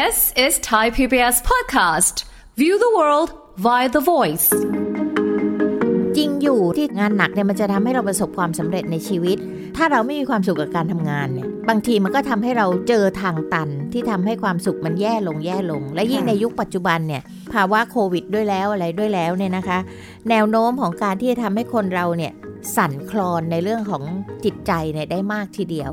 This is Thai PBS podcast. View the world via the voice. จริงอยู่ที่งานหนักเนี่ยมันจะทำให้เราประสบความสำเร็จในชีวิต ถ้าเราไม่มีความสุขกับการทำงานเนี่ยบางทีมันก็ทำให้เราเจอทางตันที่ทำให้ความสุขมันแย่ลงแย่ลง และยิ่งค่ะในยุคปัจจุบันเนี่ยภาวะโควิดด้วยแล้วอะไรด้วยแล้วเนี่ยนะคะ แนวโน้มของการที่จะทำให้คนเราเนี่ยสั่นคลอนในเรื่องของจิตใจเนี่ยได้มากทีเดียว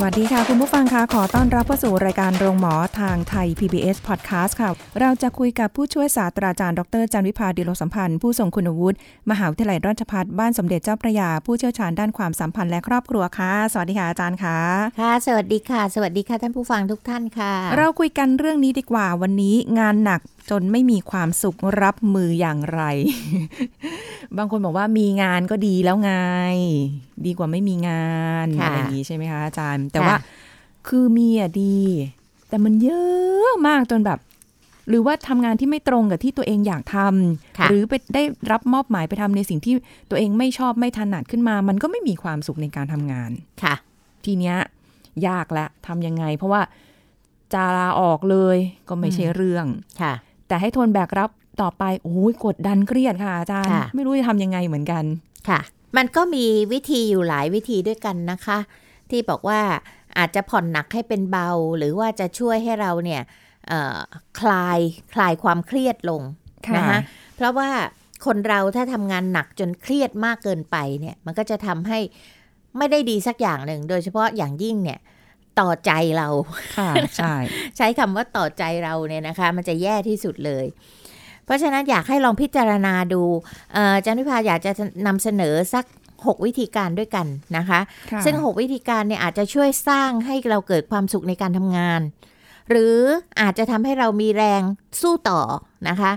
สวัสดีค่ะ คุณผู้ฟังคะขอต้อนรับเข้าสู่รายการโรงหมอทางไทย PBS Podcast ค่ะ เราจะคุยกับผู้ช่วยศาสตราจารย์ดรจันวิพาดิโลสัมพันธ์ ผู้ทรงคุณวุฒิมหาวิทยาลัยราชภัฏบ้านสมเด็จเจ้าพระยา ผู้เชี่ยวชาญด้านความสัมพันธ์และครอบครัวค่ะ สวัสดีค่ะอาจารย์ค่ะ ค่ะ สวัสดีค่ะ สวัสดีค่ะท่านผู้ฟังทุกท่านค่ะ เราคุยกันเรื่องนี้ดีกว่าวันนี้งานหนัก จนไม่มีความสุขรับมืออย่างไร บางคนบอกว่ามีงานก็ดีแล้วไง ดีกว่าไม่มีงานค่ะอะไรอย่างนี้ใช่ไหมคะอาจารย์ แต่ค่ะว่าคือมีอะดี แต่มันเยอะมากจนแบบ หรือว่าทำงานที่ไม่ตรงกับที่ตัวเองอยากทำค่ะหรือไปได้รับมอบหมายไปทำในสิ่งที่ตัวเองไม่ชอบไม่ถนัดขึ้นมา มันก็ไม่มีความสุขในการทำงานค่ะ ทีเนี้ยยากละทำยังไง เพราะว่าจะลาออกเลยก็ไม่ใช่เรื่องค่ะ แต่ให้ทนแบกรับต่อไปโอ้ยกดดันเครียดค่ะอาจารย์ค่ะไม่รู้จะทำยังไงเหมือนกันค่ะ มันก็มีวิธีอยู่หลายวิธีด้วยกันนะคะ ที่บอกว่าอาจจะผ่อนหนักให้เป็นเบา หรือว่าจะช่วยให้เราเนี่ยเอ่อคลายคลายความเครียดลงค่ะนะคะเพราะว่าคนเราถ้าทำงานหนักจนเครียดมากเกินไปเนี่ย มันก็จะทำให้ไม่ได้ดีสักอย่างหนึ่ง โดยเฉพาะอย่างยิ่งเนี่ย ต่อใจเราค่ะใช่ใช้คำว่าต่อใจเราเนี่ยนะคะ มันจะแย่ที่สุดเลย เพราะฉะนั้นอยากให้ลองพิจารณาดูเอ่ออาจันพิพาอยากจะนำเสนอสัก 6 วิธีการด้วยกันนะคะค่ะซึ่ง 6 วิธีการเนี่ยอาจจะช่วยสร้างให้เราเกิดความสุขในการทำงาน หรืออาจจะทำให้เรามีแรงสู้ต่อนะคะ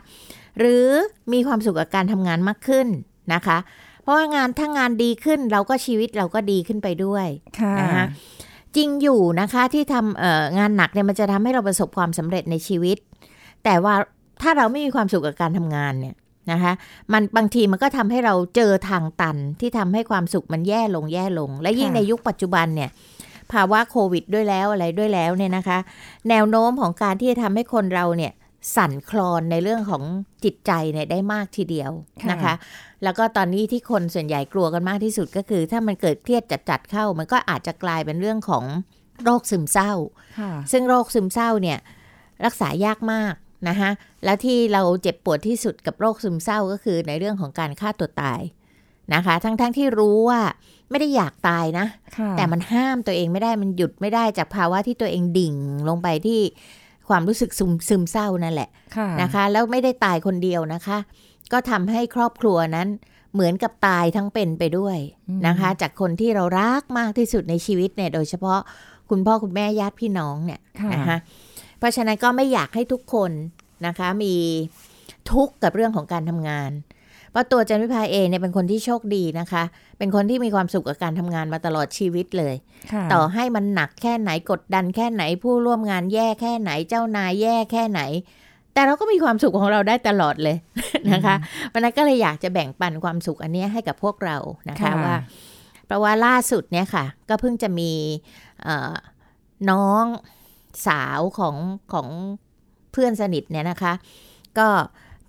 หรือมีความสุขกับการทำงานมากขึ้นนะคะ เพราะว่างานถ้างานดีขึ้นเราก็ชีวิตเราก็ดีขึ้นไปด้วยค่ะนะคะ จริงอยู่นะคะที่ทำเอ่องานหนักเนี่ยมันจะทำให้เราประสบความสำเร็จในชีวิต แต่ว่าถ้าเราไม่มีความสุขกับการทำงานเนี่ยนะคะมันบางทีมันก็ทำให้เราเจอทางตันที่ทำให้ความสุขมันแย่ลงแย่ลง และยิ่งค่ะในยุคปัจจุบันเนี่ยภาวะโควิดด้วยแล้วอะไรด้วยแล้วเนี่ยนะคะ แนวโน้มของการที่จะทำให้คนเราเนี่ย สั่นคลอนในเรื่องของจิตใจเนี่ยได้มากทีเดียวนะคะ แล้วก็ตอนนี้ที่คนส่วนใหญ่กลัวกันมากที่สุดก็คือ ถ้ามันเกิดเครียดจัดๆเข้า มันก็อาจจะกลายเป็นเรื่องของโรคซึมเศร้าค่ะซึ่งโรคซึมเศร้าเนี่ยรักษายากมากนะคะแล้วที่เราเจ็บปวดที่สุดกับโรคซึมเศร้าก็คือในเรื่องของการฆ่าตัวตายนะคะ ทั้งๆทที่รู้ว่าไม่ได้อยากตายนะค่ะแต่มันห้ามตัวเองไม่ได้มันหยุดไม่ได้จากภาวะที่ตัวเองดิ่งลงไปที่ ความรู้สึกซึมซึมเศร้านั่นแหละค่ะนะคะ แล้วไม่ได้ตายคนเดียวนะคะ ก็ทำให้ครอบครัวนั้นเหมือนกับตายทั้งเป็นไปด้วยนะคะ จากคนที่เรารักมากที่สุดในชีวิตเนี่ย โดยเฉพาะคุณพ่อคุณแม่ญาติพี่น้องเนี่ยค่ะนะคะเพราะฉะนั้นก็ไม่อยากให้ทุกคนนะคะ มีทุกข์กับเรื่องของการทำงาน เพราะตัวจันวิภาเองเนี่ยเป็นคนที่โชคดีนะคะ เป็นคนที่มีความสุขกับการทำงานมาตลอดชีวิตเลยค่ะต่อให้มันหนักแค่ไหนกดดันแค่ไหนผู้ร่วมงานแย่แค่ไหนเจ้านายแย่แค่ไหน แต่เราก็มีความสุขของเราได้ตลอดเลยนะคะวันนั้นก็เลยอยากจะแบ่งปันความสุขอันเนี้ยให้กับพวกเรานะคะว่าเพราะว่าล่าสุดเนี่ยค่ะ ก็เพิ่งจะมีเอ่อน้องสาวของของเพื่อนสนิทเนี่ยนะคะ ก็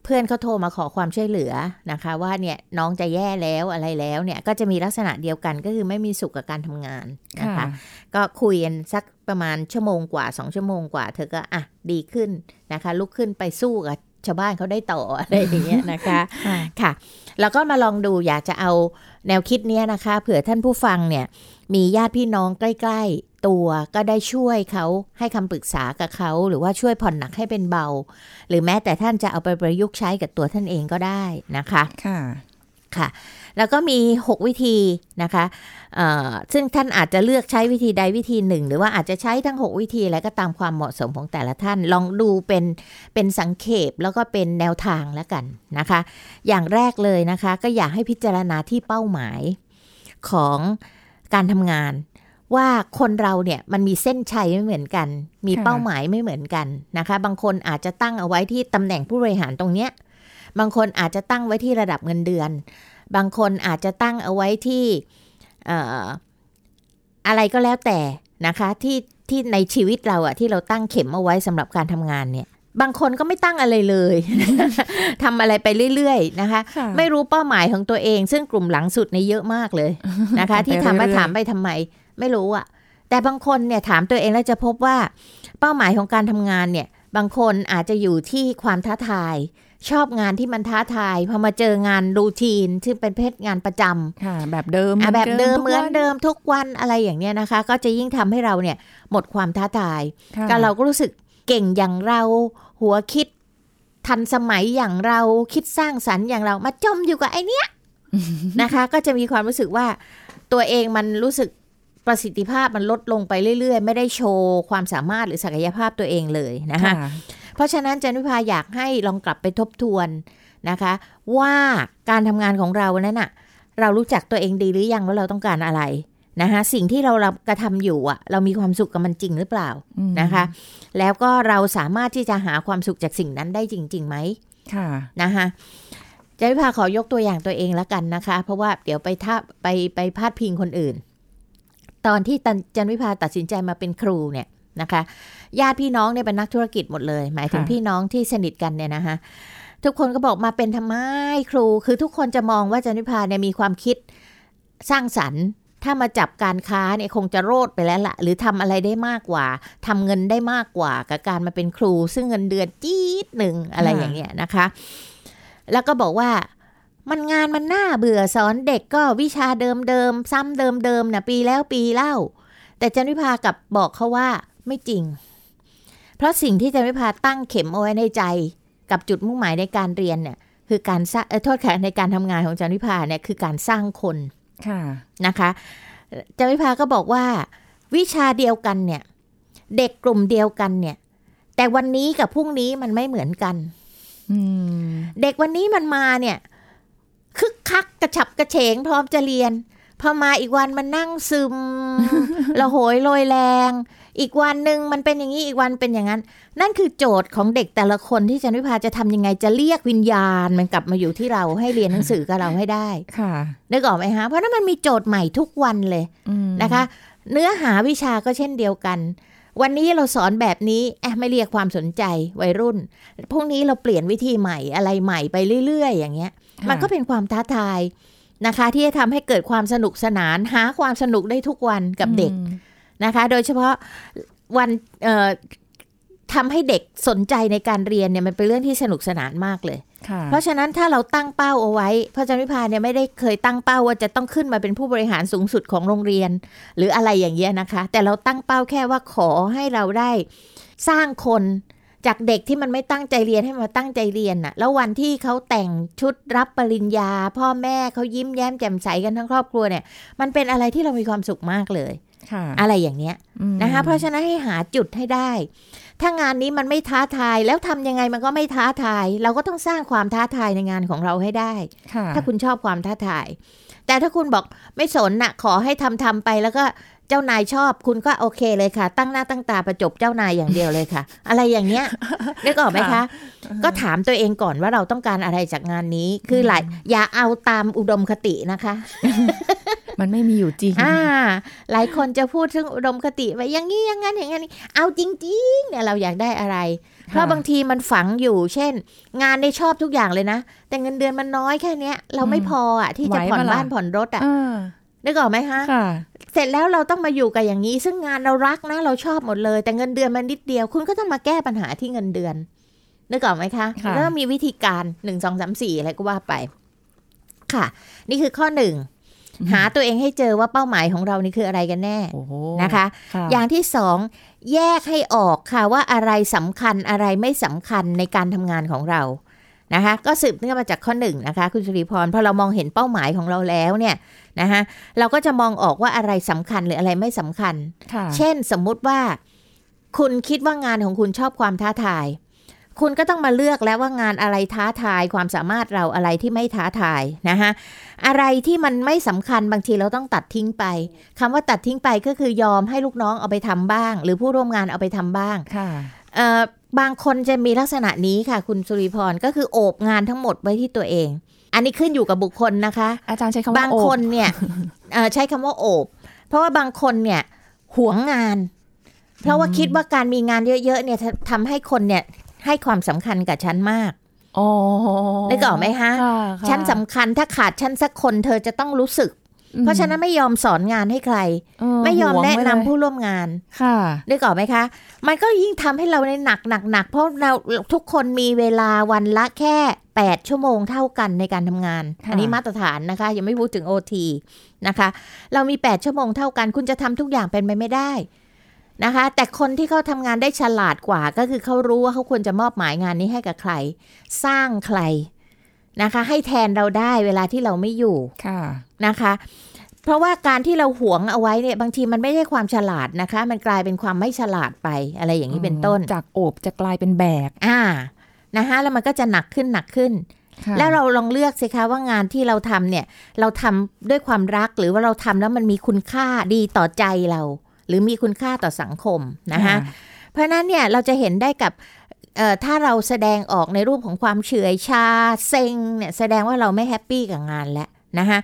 เพื่อนเขาโทรมาขอความช่วยเหลือนะคะ ว่าเนี่ยน้องจะแย่แล้วอะไรแล้วเนี่ยก็จะมีลักษณะเดียวกันก็คือไม่มีสุขกับการทำงานนะคะค่ะก็คุยกันสักประมาณชั่วโมงกว่าสองชั่วโมงกว่า เธอก็อะดีขึ้นนะคะ ลุกขึ้นไปสู้กับชาวบ้านเขาได้ต่ออะไรอย่างเงี้ยนะคะค่ะค่ะแล้วก็มาลองดูอยากจะเอาแนวคิดเนี้ยนะคะ เผื่อท่านผู้ฟังเนี่ย มีญาติพี่น้องใกล้ ๆ ตัวก็ได้ช่วยเขาให้คำปรึกษากับเขา หรือว่าช่วยผ่อนหนักให้เป็นเบา หรือแม้แต่ท่านจะเอาไปประยุกต์ใช้กับตัวท่านเองก็ได้นะคะค่ะค่ะ แล้วก็มี 6 วิธีนะคะเอ่อซึ่งท่านอาจจะเลือกใช้วิธีใดวิธีหนึ่ง หรือว่าอาจจะใช้ทั้ง 6 วิธีแล้วก็ตามความเหมาะสมของแต่ละท่าน ลองดูเป็นเป็นสังเขปแล้วก็เป็นแนวทางแล้วกันนะคะ อย่างแรกเลยนะคะ ก็อยากให้พิจารณาที่เป้าหมายของ การทำงาน ว่าคนเราเนี่ยมันมีเส้นชัยไม่เหมือนกัน มีค่ะเป้าหมายไม่เหมือนกันนะคะ บางคนอาจจะตั้งเอาไว้ที่ตำแหน่งผู้บริหารตรงเนี้ย บางคนอาจจะตั้งไว้ที่ระดับเงินเดือน บางคนอาจจะตั้งเอาไว้ที่เอ่ออะไรก็แล้วแต่นะคะที่ที่ในชีวิตเราอะที่เราตั้งเข็มเอาไว้สำหรับการทำงานเนี่ย บางคนก็ไม่ตั้งอะไรเลยทำอะไรไปเรื่อยๆนะคะค่ะไม่รู้เป้าหมายของตัวเอง ซึ่งกลุ่มหลังสุดในยเยอะมากเลยนะคะ ที่ถามว่าเรื่อยๆถามไปทำไม ไม่รู้อะแต่บางคนเนี่ยถามตัวเองแล้วจะพบว่า เป้าหมายของการทำงานเนี่ย บางคนอาจจะอยู่ที่ความท้าทาย ชอบงานที่มันท้าทายพอมาเจองานรูทีนซึ่งเป็นเพศงานประจำค่ะ แบบเดิมอะแบบเดิมทุกเหมือนวันเดิมทุกวันอะไรอย่างเนี้ยนะคะ ก็จะยิ่งทำให้เราเนี่ย หมดความท้าทายค่ะก็เราก็รู้สึก เก่งอย่างเรา หัวคิด ทันสมัยอย่างเราคิดสร้างสรรค์อย่างเรามาจมอยู่กับไอเนี้ยนะคะ ก็จะมีความรู้สึกว่าตัวเองมันรู้สึกประสิทธิภาพมันลดลงไปเรื่อย ๆ ไม่ได้โชว์ความสามารถหรือศักยภาพตัวเองเลยนะคะค่ะเพราะฉะนั้นจันวิภาอยากให้ลองกลับไปทบทวนนะคะ ว่าการทำงานของเรานั้นน่ะ เรารู้จักตัวเองดีหรือยังว่าเราต้องการอะไร นะคะสิ่งที่เรากระทำอยู่อะ เรามีความสุขกับมันจริงหรือเปล่าอืมนะคะ แล้วก็เราสามารถที่จะหาความสุขจากสิ่งนั้นได้จริงๆไหมค่ะนะคะจันวิภาขอยกตัวอย่างตัวเองแล้วกันนะคะ เพราะว่าเดี๋ยวไปท่าไปไปพาดพิงคนอื่น ตอนที่ตันจันวิภาตัดสินใจมาเป็นครูเนี่ยนะคะญาติพี่น้องเนี่ยเป็นนักธุรกิจหมดเลย หมายถึงค่ะพี่น้องที่สนิทกันเนี่ยนะคะทุกคนก็บอกมาเป็นทำไมครู คือทุกคนจะมองว่าจันวิภาเนี่ยมีความคิดสร้างสรรค์ ถ้ามาจับการค้าเนี่ยคงจะโรดไปแล้วละหรือทำอะไรได้มากกว่าทำเงินได้มากกว่ากับการมาเป็นครู ซึ่งเงินเดือนจี๊ดหนึ่งอะไรอย่างเงี้ยนะคะ แล้วก็บอกว่ามันงานมันน่าเบื่อสอนเด็กก็วิชาเดิมๆซ้ำเดิมๆนะปีแล้วปีเล่า แต่จันวิภากับบอกเขาว่าไม่จริง เพราะสิ่งที่จันวิภาตั้งเข็มเอาไว้ในใจ กับจุดมุ่งหมายในการเรียนเนี่ยคือการสร้างโทษค่ะในการทำงานของจันวิภาเนี่ยคือการสร้างคน ค่ะนะคะจันวิภาก็บอกว่าวิชาเดียวกันเนี่ย เด็กกลุ่มเดียวกันเนี่ย แต่วันนี้กับพรุ่งนี้มันไม่เหมือนกันอืมเด็กวันนี้มันมาเนี่ยคึกคักกระฉับกระเฉงพร้อมจะเรียนพอมาอีกวันมันนั่งซึมระโหยโรยแรง อีกวันหนึ่งมันเป็นอย่างนี้อีกวันเป็นอย่างนั้น นั่นคือโจทย์ของเด็กแต่ละคนที่จันวิภาจะทำยังไงจะเรียกวิญญาณมันกลับมาอยู่ที่เราให้เรียนหนังสือกับเราให้ได้ค่ะนึกออกไหมฮะเพราะนั้นมันมีโจทย์ใหม่ทุกวันเลยอืมนะคะ เนื้อหาวิชาก็เช่นเดียวกัน วันนี้เราสอนแบบนี้แอะไม่เรียกความสนใจวัยรุ่นพรุ่งนี้เราเปลี่ยนวิธีใหม่อะไรใหม่ไปเรื่อยๆ อย่างเงี้ยค่ะมันก็เป็นความท้าทายนะคะ ที่จะทำให้เกิดความสนุกสนานหาความสนุกได้ทุกวันกับเด็กอืม นะคะ โดยเฉพาะวันเอ่อทำให้เด็กสนใจในการเรียนเนี่ยมันเป็นเรื่องที่สนุกสนานมากเลยค่ะเพราะฉะนั้นถ้าเราตั้งเป้าเอาไว้เพราะอาจันวิพาเนี่ยไม่ได้เคยตั้งเป้าว่าจะต้องขึ้นมาเป็นผู้บริหารสูงสุดของโรงเรียน หรืออะไรอย่างเงี้ยนะคะ แต่เราตั้งเป้าแค่ว่าขอให้เราได้สร้างคนจากเด็กที่มันไม่ตั้งใจเรียนให้มาตั้งใจเรียนน่ะ แล้ววันที่เขาแต่งชุดรับปริญญา พ่อแม่เขายิ้มแย้มแจ่มใสกันทั้งครอบครัวเนี่ย มันเป็นอะไรที่เรามีความสุขมากเลยค่ะ อะไรอย่างเนี้ยอืมนะคะเพราะฉะนั้นให้หาจุดให้ได้ ถ้างานนี้มันไม่ท้าทายแล้วทำยังไงมันก็ไม่ท้าทาย เราก็ต้องสร้างความท้าทายในงานของเราให้ได้ค่ะถ้าคุณชอบความท้าทาย แต่ถ้าคุณบอกไม่สนน่ะขอให้ทำทำไปแล้วก็เจ้านายชอบคุณก็โอเคเลยค่ะ ตั้งหน้าตั้งตาประจบเจ้านายอย่างเดียวเลยค่ะ อะไรอย่างเงี้ยนึกออกไหมคะ ก็ถามตัวเองก่อนว่าเราต้องการอะไรจากงานนี้ คือหลายอย่าเอาตามอุดมคตินะคะ มันไม่มีอยู่จริงอ่าหลายคนจะพูดถึงอุดมคติว่าอย่างนี้อย่างนั้นอย่างนั้นเอาจริงๆเนี่ยเราอยากได้อะไรเพราะบางทีมันฝังอยู่ เช่น งานได้ชอบทุกอย่างเลยนะ แต่เงินเดือนมันน้อยแค่เนี้ย เราไม่พออะที่จะไหวผ่อนปะล่ะบ้านผ่อนรถอะ อ่านึกออกไหมคะค่ะเสร็จแล้วเราต้องมาอยู่กับอย่างนี้ ซึ่งงานเรารักนะ เราชอบหมดเลย แต่เงินเดือนมันนิดเดียว คุณก็ต้องมาแก้ปัญหาที่เงินเดือนนึกออกไหมคะค่ะแล้วมีวิธีการหนึ่งสองสามสี่อะไรก็ว่าไป ค่ะ นี่คือข้อหนึ่งหาตัวเองให้เจอว่าเป้าหมายของเรานี่คืออะไรกันแน่โอ้โหนะคะค่ะอย่างที่สองแยกให้ออกค่ะว่าอะไรสำคัญอะไรไม่สำคัญในการทำงานของเรา นะคะก็สืบเนื่องมาจากข้อหนึ่งนะคะคุณสุริพรพอเรามองเห็นเป้าหมายของเราแล้วเนี่ยนะคะเราก็จะมองออกว่าอะไรสำคัญหรืออะไรไม่สำคัญค่ะเช่นสมมุติว่า คุณคิดว่างานของคุณชอบความท้าทาย คุณก็ต้องมาเลือกแล้วว่างานอะไรท้าทายความสามารถเราอะไรที่ไม่ท้าทายนะคะอะไรที่มันไม่สำคัญบางทีเราต้องตัดทิ้งไปคำว่าตัดทิ้งไปก็คือยอมให้ลูกน้องเอาไปทำบ้าง หรือผู้ร่วมงานเอาไปทำบ้างค่ะเอ่อ บางคนจะมีลักษณะนี้ค่ะ คุณสุริพรก็คือโอบงานทั้งหมดไว้ที่ตัวเอง อันนี้ขึ้นอยู่กับบุคคลนะคะ อาจารย์ใช้คำว่าบางคนโอบเนี่ยเอ่อใช้คำว่าโอบ เพราะว่าบางคนเนี่ยหวงงาน เพราะว่าคิดว่าการมีงานเยอะๆเนี่ยทำทำให้คนเนี่ยให้ความสำคัญกับฉันมากอ๋อนึกออกไหมคะค่ะค่ะฉันสำคัญถ้าขาดฉันสักคนเธอจะต้องรู้สึก เพราะฉะนั้นไม่ยอมสอนงานให้ใครเไม่ยอมหวงแนะไว้นำเลยผู้ร่วมงานค่ะนึกออกไหมคะ มันก็ยิ่งทำให้เราในหนักหนักหนักเพราะเราทุกคนมีเวลาวันละแค่ 8 ชั่วโมงเท่ากันในการทำงานค่ะอันนี้มาตรฐานนะคะ ยังไม่พูดถึง OT นะคะ เรามี 8 ชั่วโมงเท่ากัน คุณจะทำทุกอย่างเป็นไปไม่ได้นะคะ แต่คนที่เขาทำงานได้ฉลาดกว่า ก็คือเขารู้ว่าเขาควรจะมอบหมายงานนี้ให้กับใคร สร้างใคร นะคะ ให้แทนเราได้เวลาที่เราไม่อยู่ค่ะนะคะ เพราะว่าการที่เราหวงเอาไว้เนี่ยบางทีมันไม่ใช่ความฉลาดนะคะ มันกลายเป็นความไม่ฉลาดไปอะไรอย่างนี้เป็นต้น จากโอบจะกลายเป็นแบกอ่านะคะแล้วมันก็จะหนักขึ้นหนักขึ้นค่ะแล้วเราลองเลือกสิคะว่างานที่เราทำเนี่ย เราทำด้วยความรักหรือว่าเราทำแล้วมันมีคุณค่าดีต่อใจเรา หรือมีคุณค่าต่อสังคมนะคะเพราะฉะนั้นเนี่ยเราจะเห็นได้กับเอ่อ ถ้าเราแสดงออกในรูปของความเฉื่อยชาเซ็งเนี่ยแสดงว่าเราไม่แฮปปี้กับงานแล้วนะคะ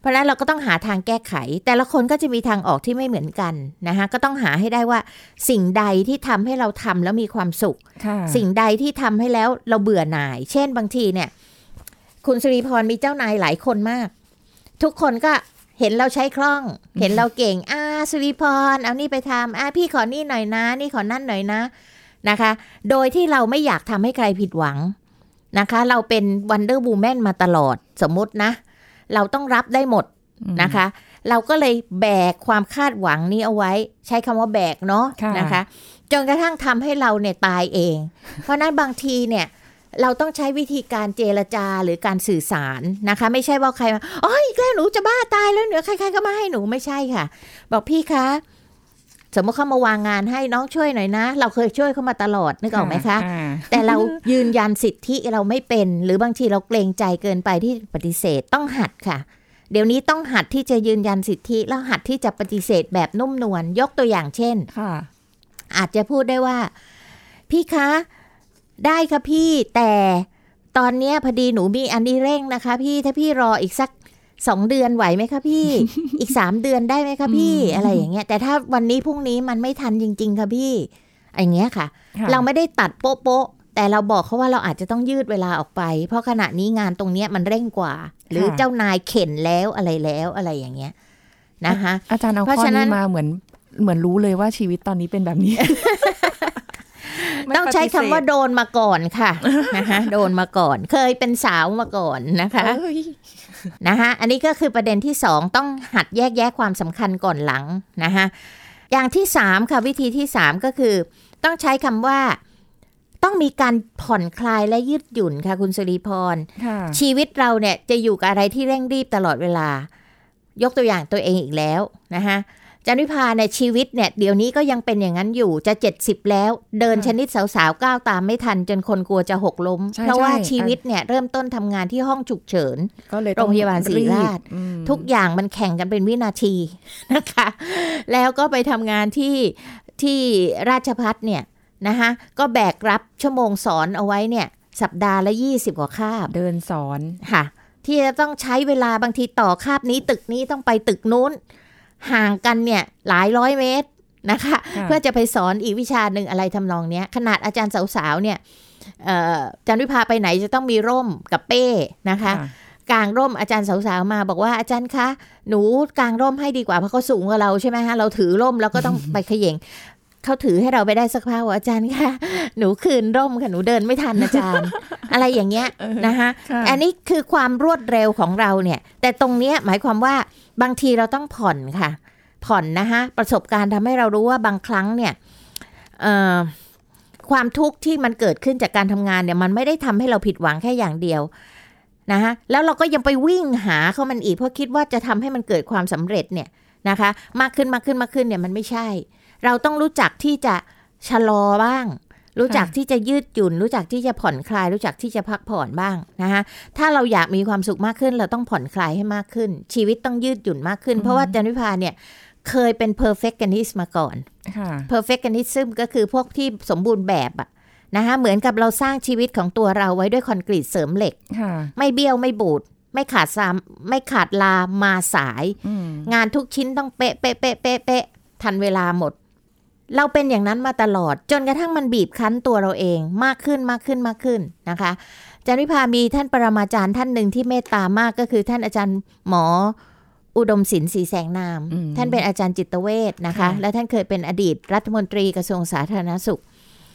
เพราะฉะนั้นเราก็ต้องหาทางแก้ไข แต่ละคนก็จะมีทางออกที่ไม่เหมือนกันนะคะก็ต้องหาให้ได้ว่าสิ่งใดที่ทำให้เราทำแล้วมีความสุขค่ะสิ่งใดที่ทำให้แล้วเราเบื่อหน่าย เช่นบางทีเนี่ย คุณสิริพรมีเจ้านายหลายคนมาก ทุกคนก็เห็นเราใช้คล่อง เห็นเราเก่งอ่าสิริพรเอานี่ไปทำอ่าพี่ขอนี่หน่อยนะ นี่ขอนั่นหน่อยนะ นะคะ โดยที่เราไม่อยากทำให้ใครผิดหวังนะคะ เราเป็นวันเดอร์บูแมนมาตลอดสมมุตินะ เราต้องรับได้หมดนะคะ เราก็เลยแบกความคาดหวังนี้เอาไว้ ใช้คำว่าแบกเนาะค่ะนะคะจนกระทั่งทำให้เราเนี่ยตายเอง เพราะฉะนั้นบางทีเนี่ยเราต้องใช้วิธีการเจรจาหรือการสื่อสารนะคะ ไม่ใช่ว่าใครมาอ๋ออีกแล้วหนูจะบ้าตายแล้วเดี๋ยวใครๆก็มาให้หนูไม่ใช่ค่ะ บอกพี่คะส มมติเขามาวางงานให้น้องช่วยหน่อยนะ เราเคยช่วยเขามาตลอดนึกออกไหมคะอ่าแต่เรายืนยันสิทธิเราไม่เป็น หรือบางทีเราเกรงใจเกินไปที่ปฏิเสธต้องหัดค่ะ เดี๋ยวนี้ต้องหัดที่จะยืนยันสิทธิ แล้วหัดที่จะปฏิเสธแบบนุ่มนวลยกตัวอย่างเช่นค่ะ อาจจะพูดได้ว่า พี่คะได้ค่ะพี่แต่ตอนเนี้ยพอดีหนูมีอันนี้เร่งนะคะ พี่ถ้าพี่รออีกสัก สองเดือนไหวไหมคะพี่ อีกสามเดือนได้ไหมคะพี่อืมอะไรอย่างเงี้ย แต่ถ้าวันนี้พรุ่งนี้มันไม่ทันจริง ๆ ค่ะพี่ อย่างเงี้ยค่ะค่ะ เราไม่ได้ตัดโป๊ะโป๊ะแต่เราบอกเขาว่าเราอาจจะต้องยืดเวลาออกไป เพราะขณะนี้งานตรงเนี้ยมันเร่งกว่า หรือเจ้านายเข็นแล้วอะไรแล้วอะไรอย่างเงี้ยนะคะอาจารย์เอาเพราะข้อฉะนั้นี้นมาเหมือนเหมือนรู้เลยว่าชีวิตตอนนี้เป็นแบบนี้ไม่ต้องใช้คำว่าปฏิเสธโดนมาก่อนค่ะนะคะโดนมาก่อน เคยเป็นสาวมาก่อนนะคะเอ้ย นะคะอันนี้ก็คือประเด็นที่สองต้องหัดแยกแยะความสำคัญก่อนหลังนะคะอย่างที่สามค่ะวิธีที่สามก็คือ ต้องใช้คำว่าต้องมีการผ่อนคลายและยืดหยุ่นค่ะคุณสุริพรค่ะชีวิตเราเนี่ยจะอยู่กับอะไรที่เร่งรีบตลอดเวลา ยกตัวอย่างตัวเองอีกแล้วนะคะ จันวิพาเนี่ยชีวิตเนี่ยเดี๋ยวนี้ก็ยังเป็นอย่างนั้นอยู่จะ 70 แล้ว เดินค่ะชนิดสาวๆก้าวตามไม่ทันจนคนกลัวจะหกล้มใช่เพราะว่าใช่ชีวิตเนี่ยเริ่มต้นทำงานที่ห้องฉุกเฉินก็เลยโรงพยาบาลศิริราชอืมทุกอย่างมันแข่งกันเป็นวินาทีนะคะ แล้วก็ไปทำงานที่ที่ราชพัฒเนี่ยนะคะก็แบกรับชั่วโมงสอนเอาไว้เนี่ย สัปดาห์ละ 20 กว่าคาบ เดินสอนค่ะ ที่จะต้องใช้เวลาบางทีต่อคาบนี้ตึกนี้ต้องไปตึกนู้น ห่างกันเนี่ยหลายร้อยเมตรนะคะค่ะเพื่อจะไปสอนอีกวิชาหนึ่งอะไรทำนองเนี้ย ขนาดอาจารย์สาวๆเนี่ยเอ่ออาจารย์วิพาไปไหนจะต้องมีร่มกับเป้นะคะค่ะกางร่มอาจารย์สาวๆมาบอกว่าอาจารย์คะ หนูกางร่มให้ดีกว่าเพราะเขาสูงกว่าเราใช่ไหมฮะเราถือร่มแล้วก็ต้องไปเขย่งเขาถือให้เราไปได้สักพักว่าอาจารย์คะหนูคืนร่มค่ะหนูเดินไม่ทันอาจารย์ อะไรอย่างเงี้ยนะคะค่ะอันนี้คือความรวดเร็วของเราเนี่ย แต่ตรงเนี้ยหมายความว่า บางทีเราต้องผ่อนค่ะ ผ่อนนะคะประสบการณ์ทำให้เรารู้ว่าบางครั้งเนี่ยความทุกข์ที่มันเกิดขึ้นจากการทำงานเนี่ย มันไม่ได้ทำให้เราผิดหวังแค่อย่างเดียวนะคะแล้วเราก็ยังไปวิ่งหาเขามันอีกเพราะคิดว่าจะทำให้มันเกิดความสำเร็จเนี่ยนะคะ มากขึ้นมากขึ้นมากขึ้นเนี่ยมันไม่ใช่ เราต้องรู้จักที่จะชะลอบ้าง รู้จักค่ะที่จะยืดหยุ่น รู้จักที่จะผ่อนคลาย รู้จักที่จะพักผ่อนบ้างนะคะถ้าเราอยากมีความสุขมากขึ้น เราต้องผ่อนคลายให้มากขึ้น ชีวิตต้องยืดหยุ่นมากขึ้น เพราะว่าจันวิพาเนี่ยเคยเป็น perfectionist มาก่อนค่ะ perfectionism ก็คือพวกที่สมบูรณ์แบบอะนะคะเหมือนกับเราสร้างชีวิตของตัวเราไว้ด้วยคอนกรีตเสริมเหล็กค่ะไม่เบี้ยวไม่บูด ไม่ขาดซามไม่ขาดลามาสายอืมงานทุกชิ้นต้องเป๊ะเป๊ะเป๊ะเป๊ะเป๊ะทันเวลาหมด เราเป็นอย่างนั้นมาตลอด จนกระทั่งมันบีบคั้นตัวเราเองมากขึ้นมากขึ้นมากขึ้นนะคะอาจารย์วิพามีท่านปรมาจารย์ท่านหนึ่งที่เมตตามากก็คือท่านอาจารย์หมออุดมศิลป์ศรีแสงนามอืมท่านเป็นอาจารย์จิตเวชนะคะค่ะและท่านเคยเป็นอดีตรัฐมนตรีกระทรวงสาธารณสุข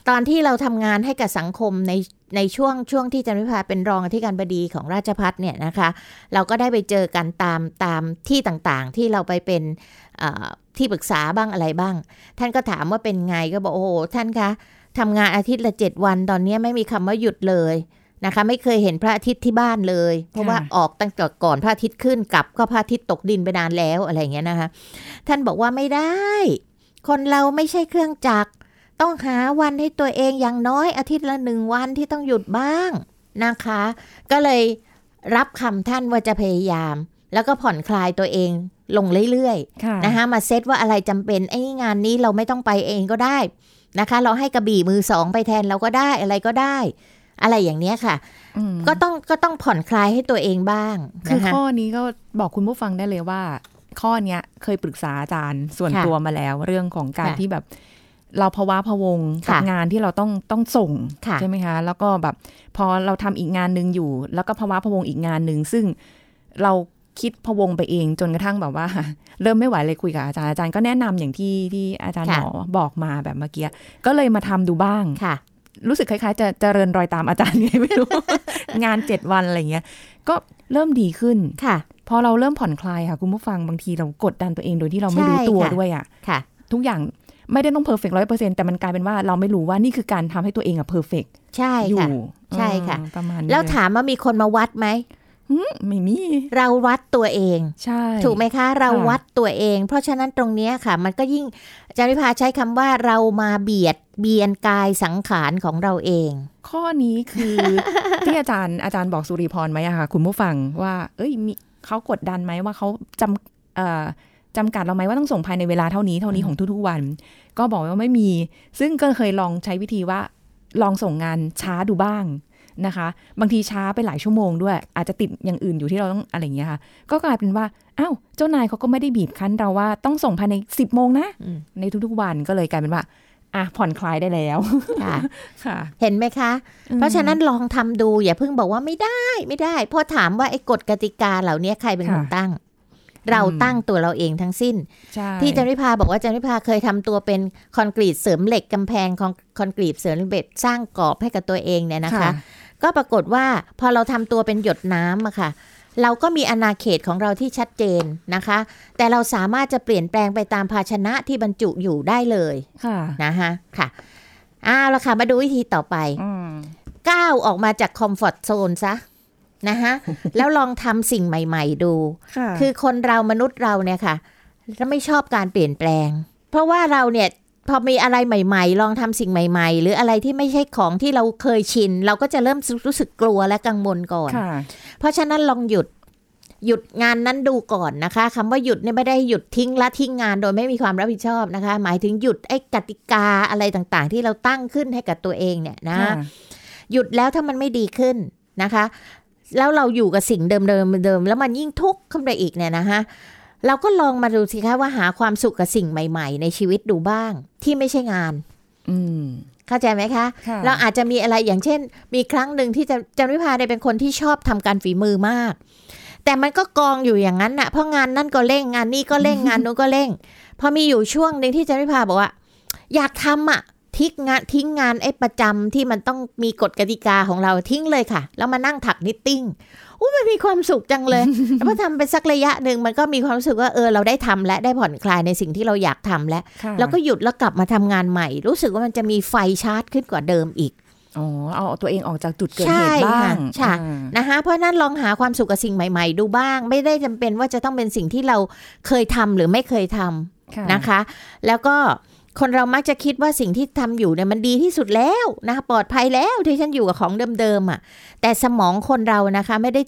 ตอนที่เราทำงานให้กับสังคมใน ในช่วงช่วงที่อาจารย์วิพาเป็นรองอธิการบดีของราชพัฒเนี่ยนะคะ เราก็ได้ไปเจอกันตามตามที่ต่างๆ ที่เราไปเป็นเอ่อที่ปรึกษาบ้างอะไรบ้าง ท่านก็ถามว่าเป็นไงก็บอกโอ้โหท่านคะทำงานอาทิตย์ละเจ็ดวันตอนนี้ไม่มีคำว่าหยุดเลยนะคะ ไม่เคยเห็นพระอาทิตย์ที่บ้านเลย เพราะว่าออกตั้งแต่ก่อนพระอาทิตย์ขึ้นกลับก็พระอาทิตย์ตกดินไปนานแล้วอะไรอย่างเงี้ยนะคะ ท่านบอกว่าไม่ได้ คนเราไม่ใช่เครื่องจักร ต้องหาวันให้ตัวเองอย่างน้อยอาทิตย์ละหนึ่งวันที่ต้องหยุดบ้างนะคะ ก็เลยรับคำท่านว่าจะพยายาม แล้วก็ผ่อนคลายตัวเองลงเรื่อยๆค่ะนะคะมาเซตว่าอะไรจำเป็นไอ้งานนี้เราไม่ต้องไปเองก็ได้นะคะ เราให้กระบี่มือสองไปแทนเราก็ได้อะไรก็ได้ อะไรอย่างเนี้ยค่ะอืมก็ต้องก็ต้องผ่อนคลายให้ตัวเองบ้าง คือนะคะข้อนี้ก็บอกคุณผู้ฟังได้เลยว่า ข้อเนี้ยเคยปรึกษาอาจารย์ส่วนค่ะตัวมาแล้วเรื่องของการค่ะที่แบบ เราภาวะพะวงกับค่ะงานที่เราต้องต้องส่งค่ะใช่ไหมคะ แล้วก็แบบพอเราทำอีกงานหนึ่งอยู่ แล้วก็ภาวะพะวงอีกงานหนึ่งซึ่งเราคิดพะวงไปเองจนกระทั่งแบบว่า เริ่มไม่ไหวเลยคุยกับอาจารย์อาจารย์ก็แนะนำอย่างที่ที่อาจารย์หค่ะมอบอกมาแบบเมื่อกี้ก็เลยมาทำดูบ้างค่ะ รู้สึกคล้ายๆจะเจริญรอยตามอาจารย์ไงไม่รู้ งานเจ็ดวันอะไรเงี้ยก็เริ่มดีขึ้นค่ะ พอเราเริ่มผ่อนคลายค่ะ คุณผู้ฟังบางทีเรากดดันตัวเองโดยที่เราไม่รู้ใช่ตัวค่ะด้วยอะค่ะ ทุกอย่าง ไม่ได้ต้อง perfect ร้อยเปอร์เซ็นต์แต่มันกลายเป็นว่าเราไม่รู้ว่านี่คือการทำให้ตัวเองอะ perfect ใช่อยู่ค่ะใช่ค่ะอ่าประมาณนี้แล้วเยถามว่ามีคนมาวัดไหมอืมไม่มี เราวัดตัวเอง ใช่ ถูกไหมคะ เราค่ะวัดตัวเอง เพราะฉะนั้นตรงเนี้ยค่ะ มันก็ยิ่งอาจารย์วิภาใช้คำว่าเรามาเบียดเบียนกายสังขารของเราเอง ข้อนี้คือที่อาจารย์อาจารย์บอกสุริพรไหมอะค่ะ คุณผู้ฟังว่า เอ้ยมีเขากดดันไหมว่าเขาจำเอ่อ จำกัดเราไหมว่าต้องส่งภายในเวลาเท่านี้เท่านี้ของทุกๆวัน ก็บอกว่าไม่มี ซึ่งก็เคยลองใช้วิธีว่าลองส่งงานช้าดูบ้างนะคะ บางทีช้าไปหลายชั่วโมงด้วย อาจจะติดอย่างอื่นอยู่ที่เราต้องอะไรอย่างเงี้ยค่ะ ก็กลายเป็นว่าอ้าวเจ้านายเขาก็ไม่ได้บีบคั้นเราว่าต้องส่งภายในสิบโมงนะอืมในทุกๆวันก็เลยกลายเป็นว่าอะผ่อนคลายได้แล้วค่ะค่ะเห็นไหมคะ เพราะฉะนั้นลองทำดูอย่าเพิ่งบอกว่าไม่ได้ไม่ได้เพราะถามว่าไอ้กฎกติกาเหล่านี้ใครเป็นคนค่ะตั้ง เราตั้งตัวเราเองทั้งสิ้นใช่ที่จันวิภาบอกว่าจันวิภาเคยทำตัวเป็นคอนกรีตเสริมเหล็กกำแพงของคอนกรีตเสริมเหล็กสร้างกรอบให้กับตัวเองเนี่ยนะคะ ก็ปรากฏว่าพอเราทำตัวเป็นหยดน้ำอะค่ะเราก็มีอาณาเขตของเราที่ชัดเจนนะคะ แต่เราสามารถจะเปลี่ยนแปลงไปตามภาชนะที่บรรจุอยู่ได้เลยค่ะนะคะค่ะเอาละค่ะ มาดูวิธีต่อไปอืมก้าวออกมาจากคอมฟอร์ทโซนซะ นะคะแล้วลองทำสิ่งใหม่ ๆ ดูค่ะคือคนเรามนุษย์เราเนี่ยค่ะจะไม่ชอบการเปลี่ยนแปลง เพราะว่าเราเนี่ยพอมีอะไรใหม่ ๆ ลองทำสิ่งใหม่ ๆ หรืออะไรที่ไม่ใช่ของที่เราเคยชิน เราก็จะเริ่มรู้สึกกลัวและกังวลก่อนค่ะเพราะฉะนั้นลองหยุดหยุดงานนั้นดูก่อนนะคะคำว่าหยุดเนี่ยไม่ได้หยุดทิ้งละทิ้งงานโดยไม่มีความรับผิดชอบนะคะ หมายถึงหยุดไอ้กติกาอะไรต่างๆ ที่เราตั้งขึ้นให้กับตัวเองเนี่ยนะค่ะหยุดแล้วถ้ามันไม่ดีขึ้นนะคะ แล้วเราอยู่กับสิ่งเดิมๆเดิมๆแล้วมันยิ่งทุกข์ขึ้นไปอีกเนี่ยนะคะเราก็ลองมาดูสิคะว่าหาความสุขกับสิ่งใหม่ ๆ ในชีวิตดูบ้าง ที่ไม่ใช่งาน อืมเข้าใจไหมคะค่ะเราอาจจะมีอะไรอย่างเช่น มีครั้งหนึ่งที่จะจำวิพาเนี่ยเป็นคนที่ชอบทำการฝีมือมาก แต่มันก็กองอยู่อย่างนั้นน่ะเพราะงานนั่นก็เร่งงานนี้ก็เร่งงานนู้นก็เร่งพอมีอยู่ช่วงหนึ่งที่จำวิพาบอกว่า อยากทำอะ ทิ้งงานทิ้งงานไอ้ประจำที่มันต้องมีกฎกติกาของเราทิ้งเลยค่ะ แล้วมานั่งถัก knitting อุ้ยมันมีความสุขจังเลยแล้วพอทำไปสักระยะหนึ่งมันก็มีความรู้สึกว่าเออเราได้ทำและได้ผ่อนคลายในสิ่งที่เราอยากทำแล้วค่ะแล้วก็หยุดแล้วกลับมาทำงานใหม่ รู้สึกว่ามันจะมีไฟชาร์จขึ้นกว่าเดิมอีกอ๋อเอาตัวเองออกจากจุดเกิดใช่เหตุบ้างค่ะอ่านะคะเพราะฉะนั้นลองหาความสุขกับสิ่งใหม่ๆ ดูบ้าง ไม่ได้จำเป็นว่าจะต้องเป็นสิ่งที่เราเคยทำหรือไม่เคยทำค่ะนะคะ แล้วก็ คนเรามักจะคิดว่าสิ่งที่ทำอยู่เนี่ยมันดีที่สุดแล้วนะคะปลอดภัยแล้วที่ฉันอยู่กับของเดิมๆอะ แต่สมองคนเรานะคะไม่ได้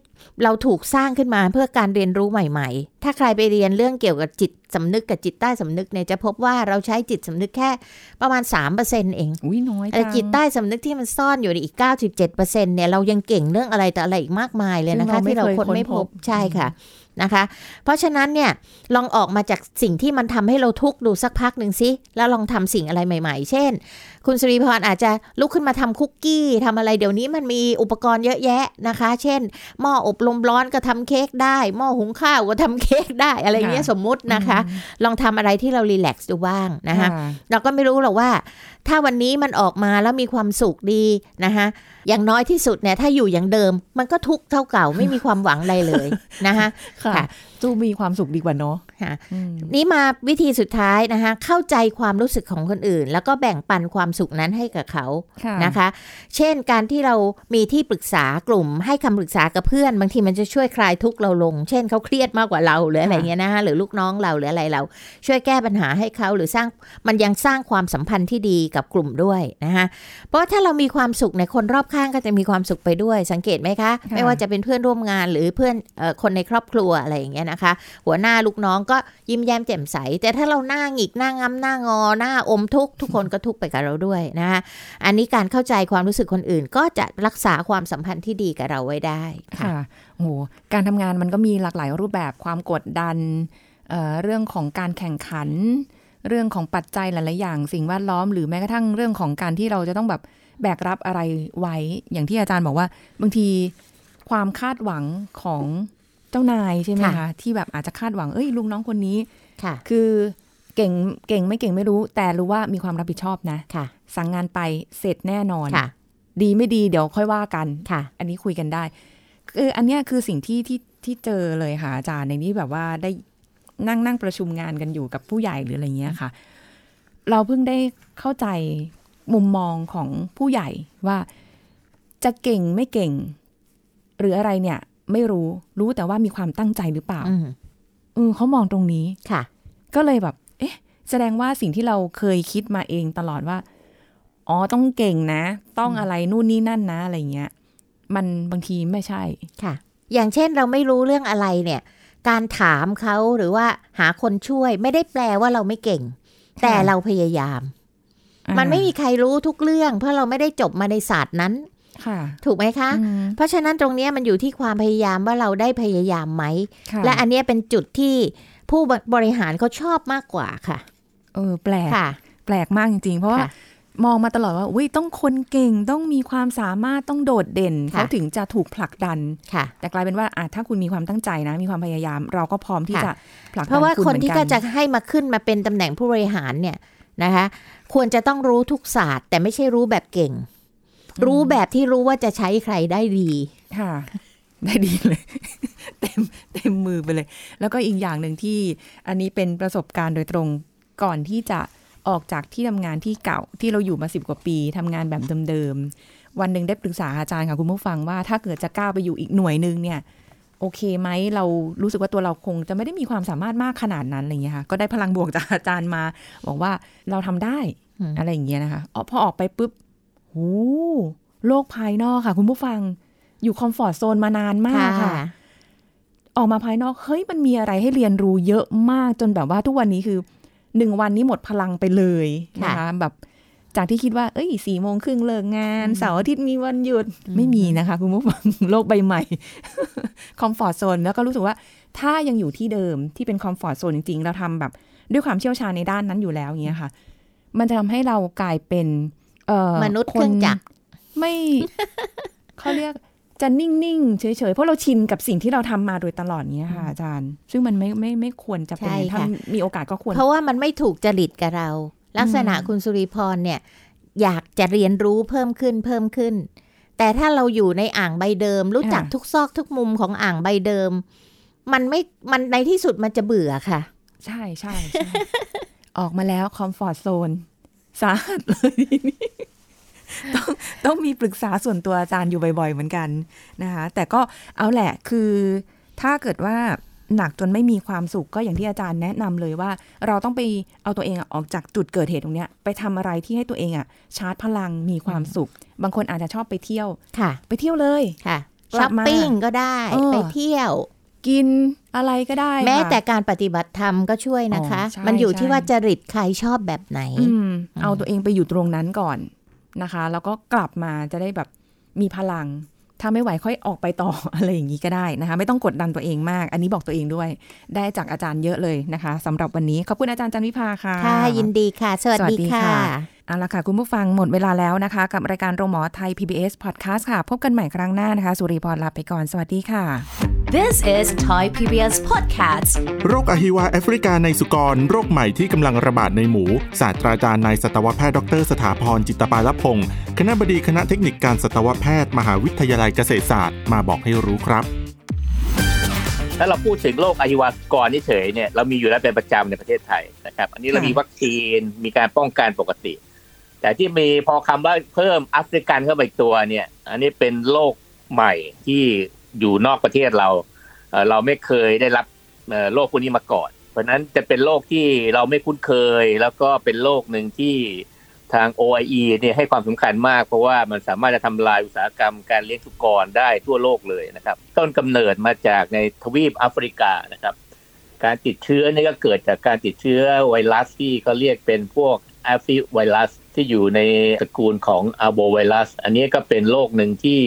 เราถูกสร้างขึ้นมาเพื่อการเรียนรู้ใหม่ ๆ ถ้าใครไปเรียนเรื่องเกี่ยวกับจิตสำนึกกับจิตใต้สำนึกเนี่ยจะพบว่าเราใช้จิตสำนึกแค่ประมาณ 3%เองอุ้ยน้อยแต่จังจิตใต้สำนึกที่มันซ่อนอยู่ในอีก 97%เนี่ยเรายังเก่งเรื่องอะไรแต่อะไรอีกมากมายเลยนะคะซึ่งเราไม่ที่เราเคยคนไม่ค้นพพบบใช่ค่ะ นะคะ เพราะฉะนั้นเนี่ยลองออกมาจากสิ่งที่มันทำให้เราทุกข์ดูสักพักหนึ่งสิแล้วลองทำสิ่งอะไรใหม่ ๆ เช่น คุณสุริพรอาจจะลุกขึ้นมาทำคุกกี้ทำอะไรเดี๋ยวนี้มันมีอุปกรณ์เยอะแยะนะคะ เช่น หม้ออบลมร้อนก็ทำเค้กได้ หม้อหุงข้าวก็ทำเค้กได้อะไรเงี้ยสมมุตินะคะ ลองทำอะไรที่เรารีแลกซ์ดูบ้างนะคะเราก็ไม่รู้หรอกว่า ถ้าวันนี้มันออกมาแล้วมีความสุขดีนะคะอย่างน้อยที่สุดเนี่ยถ้าอยู่อย่างเดิม มันก็ทุกข์เท่าเก่าไม่มีความหวังอะไรเลยนะคะค่ะค่ะจูมีความสุขดีกว่าเนาะค่ะอืมนี่มาวิธีสุดท้ายนะคะ เข้าใจความรู้สึกของคนอื่น แล้วก็แบ่งปันความสุขนั้นให้กับเขาค่ะนะคะ เช่นการที่เรามีที่ปรึกษากลุ่ม ให้คำปรึกษากับเพื่อน บางทีมันจะช่วยคลายทุกข์เราลง เช่นเขาเครียดมากกว่าเราหรืออะไรเงี้ยนะคะหรือลูกน้องเราหรืออะไรเรา ช่วยแก้ปัญหาให้เขาหรือสร้างมันยังสร้างความสัมพันธ์ที่ดีกับกลุ่มด้วยนะคะเพราะว่าถ้าเรามีความสุขในยคนรอบข้างก็จะมีความสุขไปด้วยสังเกตไหมคะ ไม่ว่าจะเป็นเพื่อนร่วมงานหรือเพื่อนเอ่อคนในครอบครัวอะไรอย่างเงี้ยนะคะ หัวหน้าลูกน้องก็ยิ้มแย้มแจ่มใส แต่ถ้าเราหน้าหงิกหน้างำหน้างอหน้าอมทุกข์ทุกคนก็ทุกข์ไปกับเราด้วยนะคะอันนี้การเข้าใจความรู้สึกคนอื่น ก็จะรักษาความสัมพันธ์ที่ดีกับเราไว้ได้ค่ะค่ะโอ้โหการทำงานมันก็มีหลากหลายรูปแบบความกดดันเอ่อเรื่องของการแข่งขัน เรื่องของปัจจัยหลายๆอย่าง สิ่งแวดล้อมหรือแม้กระทั่งเรื่องของการที่เราจะต้องแบบแบกรับอะไรไว้ อย่างที่อาจารย์บอกว่า บางทีความคาดหวังของเจ้านายใช่ไหมคะค่ะที่แบบอาจจะคาดหวังเอ้ยลูกน้องคนนี้ค่ะ คือเก่งเก่งไม่เก่งไม่รู้ แต่รู้ว่ามีความรับผิดชอบนะค่ะ สั่งงานไปเสร็จแน่นอนค่ะ ดีไม่ดีเดี๋ยวค่อยว่ากันค่ะ อันนี้คุยกันได้คืออันเนี้ยคือสิ่งที่ที่ที่เจอเลยค่ะอาจารย์ในนี้แบบว่าได้นั่งนั่งประชุมงานกันอยู่กับผู้ใหญ่หรืออะไรเงี้ยค่ะ เราเพิ่งได้เข้าใจมุมมองของผู้ใหญ่ว่าจะเก่งไม่เก่ง หรืออะไรเนี่ย ไม่รู้รู้แต่ว่ามีความตั้งใจหรือเปล่าอืมเออเขามองตรงนี้ค่ะ ก็เลยแบบ เอ๊ะ แสดงว่าสิ่งที่เราเคยคิดมาเองตลอดว่า อ๋อต้องเก่งนะ ต้องอะไรนู่นนี่นั่นนะอะไรเงี้ย มันบางทีไม่ใช่ค่ะ อย่างเช่นเราไม่รู้เรื่องอะไรเนี่ย การถามเขาหรือว่าหาคนช่วย ไม่ได้แปลว่าเราไม่เก่ง แต่เราพยายาม มันไม่มีใครรู้ทุกเรื่อง เพราะเราไม่ได้จบมาในศาสตร์นั้นค่ะ ถูกไหมคะอืมเพราะฉะนั้นตรงเนี้ยมันอยู่ที่ความพยายามว่าเราได้พยายามไหมค่ะและอันเนี้ยเป็นจุดที่ผู้บริหารเขาชอบมากกว่าค่ะ เออแปลกค่ะแปลกมากจริงๆ เพราะว่าค่ะมองมาตลอดว่าอุ้ยต้องคนเก่งต้องมีความสามารถต้องโดดเด่นค่ะเขาถึงจะถูกผลักดันค่ะแต่กลายเป็นว่าอะถ้าคุณมีความตั้งใจนะ มีความพยายาม เราก็พร้อมที่ค่ะจะผลักดันเพราะว่าคุณคนเหมือนที่กัก็นจะให้มาขึ้นมาเป็นตำแหน่งผู้บริหารเนี่ยนะคะ ควรจะต้องรู้ทุกศาสตร์ แต่ไม่ใช่รู้แบบเก่ง รู้แบบที่รู้ว่าจะใช้ใครได้ดี ค่ะ ได้ดีเลย เต็มเต็มมือไปเลย แล้วก็อีกอย่างหนึ่งที่อันนี้เป็นประสบการณ์โดยตรงก่อนที่จะออกจากที่ทำงานที่เก่าที่เราอยู่มาสิบกว่าปีทำงานแบบเดิมๆวันหนึ่งได้ปรึกษาอาจารย์ค่ะคุณผู้ฟังว่าถ้าเกิดจะก้าวไปอยู่อีกหน่วยหนึ่งเนี่ยโอเคไหมเรารู้สึกว่าตัวเราคงจะไม่ได้มีความสามารถมากขนาดนั้นอะไรอย่างเงี้ยค่ะ ก็ได้พลังบวกจากอาจารย์มา บอกว่าเราทำได้อืมอะไรอย่างเงี้ยนะคะอ๋อพอออกไปปุ๊บ โหโลกภายนอกค่ะ คุณผู้ฟัง อยู่คอมฟอร์ทโซนมานานมากค่ะ ออกมาภายนอก เฮ้ย มันมีอะไรให้เรียนรู้เยอะมากจนแบบว่าทุกวันนี้คือหนึ่งวันนี้หมดพลังไปเลยนะคะแบบจากที่คิดว่า เอ้ยสี่โมงครึ่งเลิกงานเสาร์อาทิตย์มีวันหยุดไม่มีนะคะ คุณผู้ฟังโลกใบใหม่ comfort zone แล้วก็รู้สึกว่า ถ้ายังอยู่ที่เดิมที่เป็น comfort zone จริงๆ เราทำแบบ ด้วยความเชี่ยวชาญในด้านนั้นอยู่แล้วอย่างเงี้ยค่ะ มันจะทำให้เรากลายเป็นเอ่อ มนุษย์เครื่องจักรไม่เขาเรียกจะนิ่ง ๆ เฉย ๆ เพราะเราชินกับสิ่งที่เราทำมาโดยตลอดเนี้ยค่ะอาจารย์ ซึ่งมันไม่ไม่ไม่ควรจะเป็นใช่ถ้าค่ะมีโอกาสก็ควร เพราะว่ามันไม่ถูกจริตกับเรา ลักษณะคุณสุริพรเนี่ย อยากจะเรียนรู้เพิ่มขึ้นเพิ่มขึ้น แต่ถ้าเราอยู่ในอ่างใบเดิม รู้จักค่ะทุกซอกทุกมุมของอ่างใบเดิม มันไม่มันในที่สุดมันจะเบื่อค่ะ ใช่ใช่ใช่ออกมาแล้วคอมฟอร์ทโซน สาหัสเลยทีนี้ต้องต้องมีปรึกษาส่วนตัวอาจารย์อยู่บ่อย ๆ เหมือนกันนะคะ แต่ก็เอาแหละคือถ้าเกิดว่าหนักจนไม่มีความสุขก็อย่างที่อาจารย์แนะนำเลยว่า เราต้องไปเอาตัวเองอะออกจากจุดเกิดเหตุตรงเนี้ยไปทำอะไรที่ให้ตัวเองอะชาร์จพลังมีความสุข บางคนอาจจะชอบไปเที่ยวค่ะ ไปเที่ยวเลยค่ะกลัช้อบปมาปิ้งก็ได้เออไปเที่ยว กิน อะไรก็ได้ แม้ค่ะแต่การปฏิบัติธรรมก็ช่วยนะคะอ๋อใช่มันอยู่ที่ใช่ว่าจริตใครชอบแบบไหนอืมเอาตัวเองไปอยู่ตรงนั้นก่อนนะคะ แล้วก็กลับมาจะได้แบบมีพลัง ถ้าไม่ไหวค่อยออกไปต่ออะไรอย่างนี้ก็ได้นะคะ ไม่ต้องกดดันตัวเองมาก อันนี้บอกตัวเองด้วย ได้จากอาจารย์เยอะเลยนะคะสำหรับวันนี้ขอบคุณอาจารย์จันวิภาค่ะค่ะยินดีค่ะ สวัสสวัสดีดีค่ะค่ะ เอาละค่ะ คุณผู้ฟังหมดเวลาแล้วนะคะ กับรายการโรงหมอไทย PBS Podcast ค่ะ พบกันใหม่ครั้งหน้านะคะ สุริพรลาไปก่อน สวัสดีค่ะ This is Thai PBS Podcast โรคอหิวาแอฟริกาในสุกร โรคใหม่ที่กำลังระบาดในหมู ศาสตราจารย์นายสัตวแพทย์ดร สถาพรจิตตปาลพงศ์คณะบดีคณะเทคนิคการสัตวแพทย์ มหาวิทยาลัยเกษตรศาสตร์มาบอกให้รู้ครับถ้าเราพูดถึงโรคอหิวาก่อนเฉยๆเนี่ยเรามีอยู่แล้วเป็นประจำในประเทศไทยนะครับ อันนี้เราค่ะมีวัคซีนมีการป้องกันปกติ แต่ที่มีพอคำว่าเพิ่มแอฟริกันเข้าไปตัวเนี่ย อันนี้เป็นโรคใหม่ที่อยู่นอกประเทศเรา เราไม่เคยได้รับโรคพวกนี้มาก่อน เพราะฉะนั้นจะเป็นโรคที่เราไม่คุ้นเคย แล้วก็เป็นโรคหนึ่งที่ทาง OIE เนี่ยให้ความสำคัญมาก เพราะว่ามันสามารถจะทำลายอุตสาหกรรมการเลี้ยงสุกรได้ทั่วโลกเลยนะครับ ต้นกำเนิดมาจากในทวีปแอฟริกานะครับ การติดเชื้อนี่ก็เกิดจากการติดเชื้อไวรัสที่เขาเรียกเป็นพวกแอฟริไวรัส ที่อยู่ในตระกูลของอาโบไวรัส อันนี้ก็เป็นโรคหนึ่งที่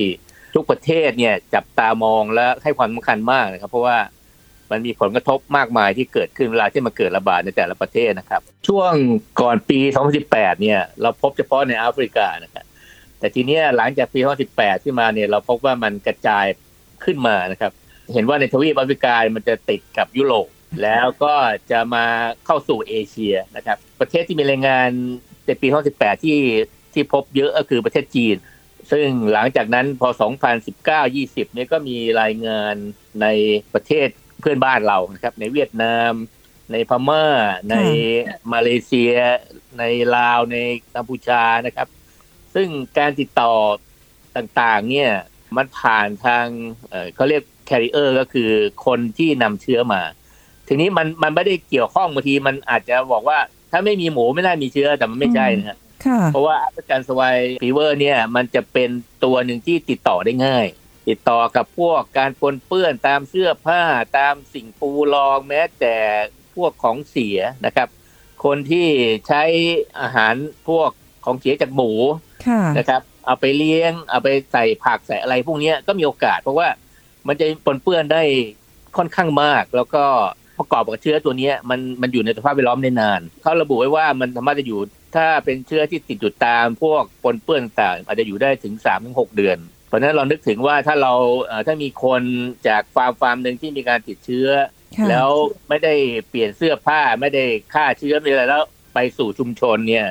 ทุกประเทศเนี่ยจับตามองและให้ความสำคัญมากนะครับ เพราะว่ามันมีผลกระทบมากมายที่เกิดขึ้นเวลาที่มันเกิดระบาดในแต่ละประเทศนะครับ ช่วงก่อนปี 2018 เนี่ย เราพบเฉพาะในแอฟริกานะครับแต่ทีนี้หลังจากปี 2018 ที่มาเนี่ยเราพบว่ามันกระจายขึ้นมานะครับ เห็นว่าในทวีปแอฟริกามันจะติดกับยุโรปแล้วก็จะมาเข้าสู่เอเชียนะครับ ประเทศที่มีแรายงาน ในปี 2018 ที่ที่พบเยอะก็คือประเทศจีน ซึ่งหลังจากนั้นพอ 2019-20 เนี่ยก็มีรายงานในประเทศเพื่อนบ้านเรานะครับ ในเวียดนาม ในพม่า ในมาเลเซีย ในลาว ในกัมพูชานะครับ ซึ่งการติดต่อต่างๆ เนี่ยมันผ่านทางเเขาเรียก carrier ก็คือคนที่นำเชื้อมา ทีนี้มันมันไม่ได้เกี่ยวข้องบางทีมันอาจจะบอกว่า ถ้าไม่มีหมูไม่น่ามีเชื้อแต่มันไม่ใช่นะฮะค่ะเพราะว่าแอฟริกันสวายฟีเวอร์เนี่ย มันจะเป็นตัวหนึ่งที่ติดต่อได้ง่าย ติดต่อกับพวกการปนเปื้อนตามเสื้อผ้าตามสิ่งปูรองแม้แต่พวกของเสียนะครับ คนที่ใช้อาหารพวกของเสียจากหมูค่ะนะครับ เอาไปเลี้ยง เอาไปใส่ผักใส่อะไรพวกเนี้ยก็มีโอกาส เพราะว่ามันจะปนเปื้อนได้ค่อนข้างมาก แล้วก็ ประกอบกับเชื้อตัวเนี้ยมันมันอยู่ในสภาพแวดล้อมได้นาน เขาระบุไว้ว่ามันสามารถจะอยู่ถ้าเป็นเชื้อที่ติดอยู่ตามพวกปนเปื้อนต่างๆอาจจะอยู่ได้ถึง3าถึงหเดือน เพราะฉะนั้นเรานึกถึงว่าถ้าเราเอ่อถ้ามีคนจากฟาร์มฟาร์มหนึ่งที่มีการติดเชื้อค่ะแล้วไม่ได้เปลี่ยนเสื้อผ้าไม่ได้ฆ่าเชื้อไม่อะไรแล้วไปสู่ชุมชนเนี่ย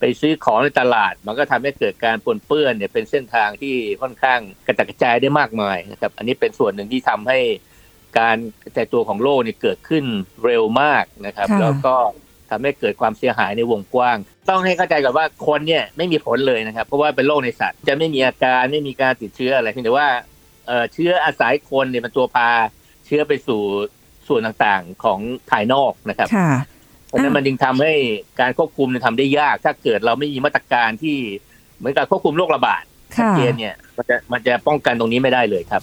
ไปซื้อของในตลาด มันก็ทำให้เกิดการปนเปื้อนเนี่ยเป็นเส้นทางที่ค่อนข้างกระจัดกระจายได้มากมายนะครับอันนี้เป็นส่วนหนึ่งที่ทำให้ การกระจายตัวของโรคเนี่ยเกิดขึ้นเร็วมากนะครับ ค่ะ แล้วก็ทำให้เกิดความเสียหายในวงกว้าง ต้องให้เข้าใจก่อนว่าคนเนี่ยไม่มีผลเลยนะครับ เพราะว่าเป็นโรคในสัตว์จะไม่มีอาการไม่มีการติดเชื้ออะไรเพียงแต่ว่าเอ่อเชื้ออาศัยคนเนี่ยเป็นตัวพาเชื้อไปสู่ส่วนต่างๆของภายนอกนะครับ ค่ะ เพราะฉะนั้นมันจึงทำให้การควบคุมเนี่ยทำได้ยาก ถ้าเกิดเราไม่มีมาตรการที่เหมือนกับควบคุมโรคระบาดชัดค่ะ เจนเนี่ยมันจะมันจะป้องกันตรงนี้ไม่ได้เลยครับ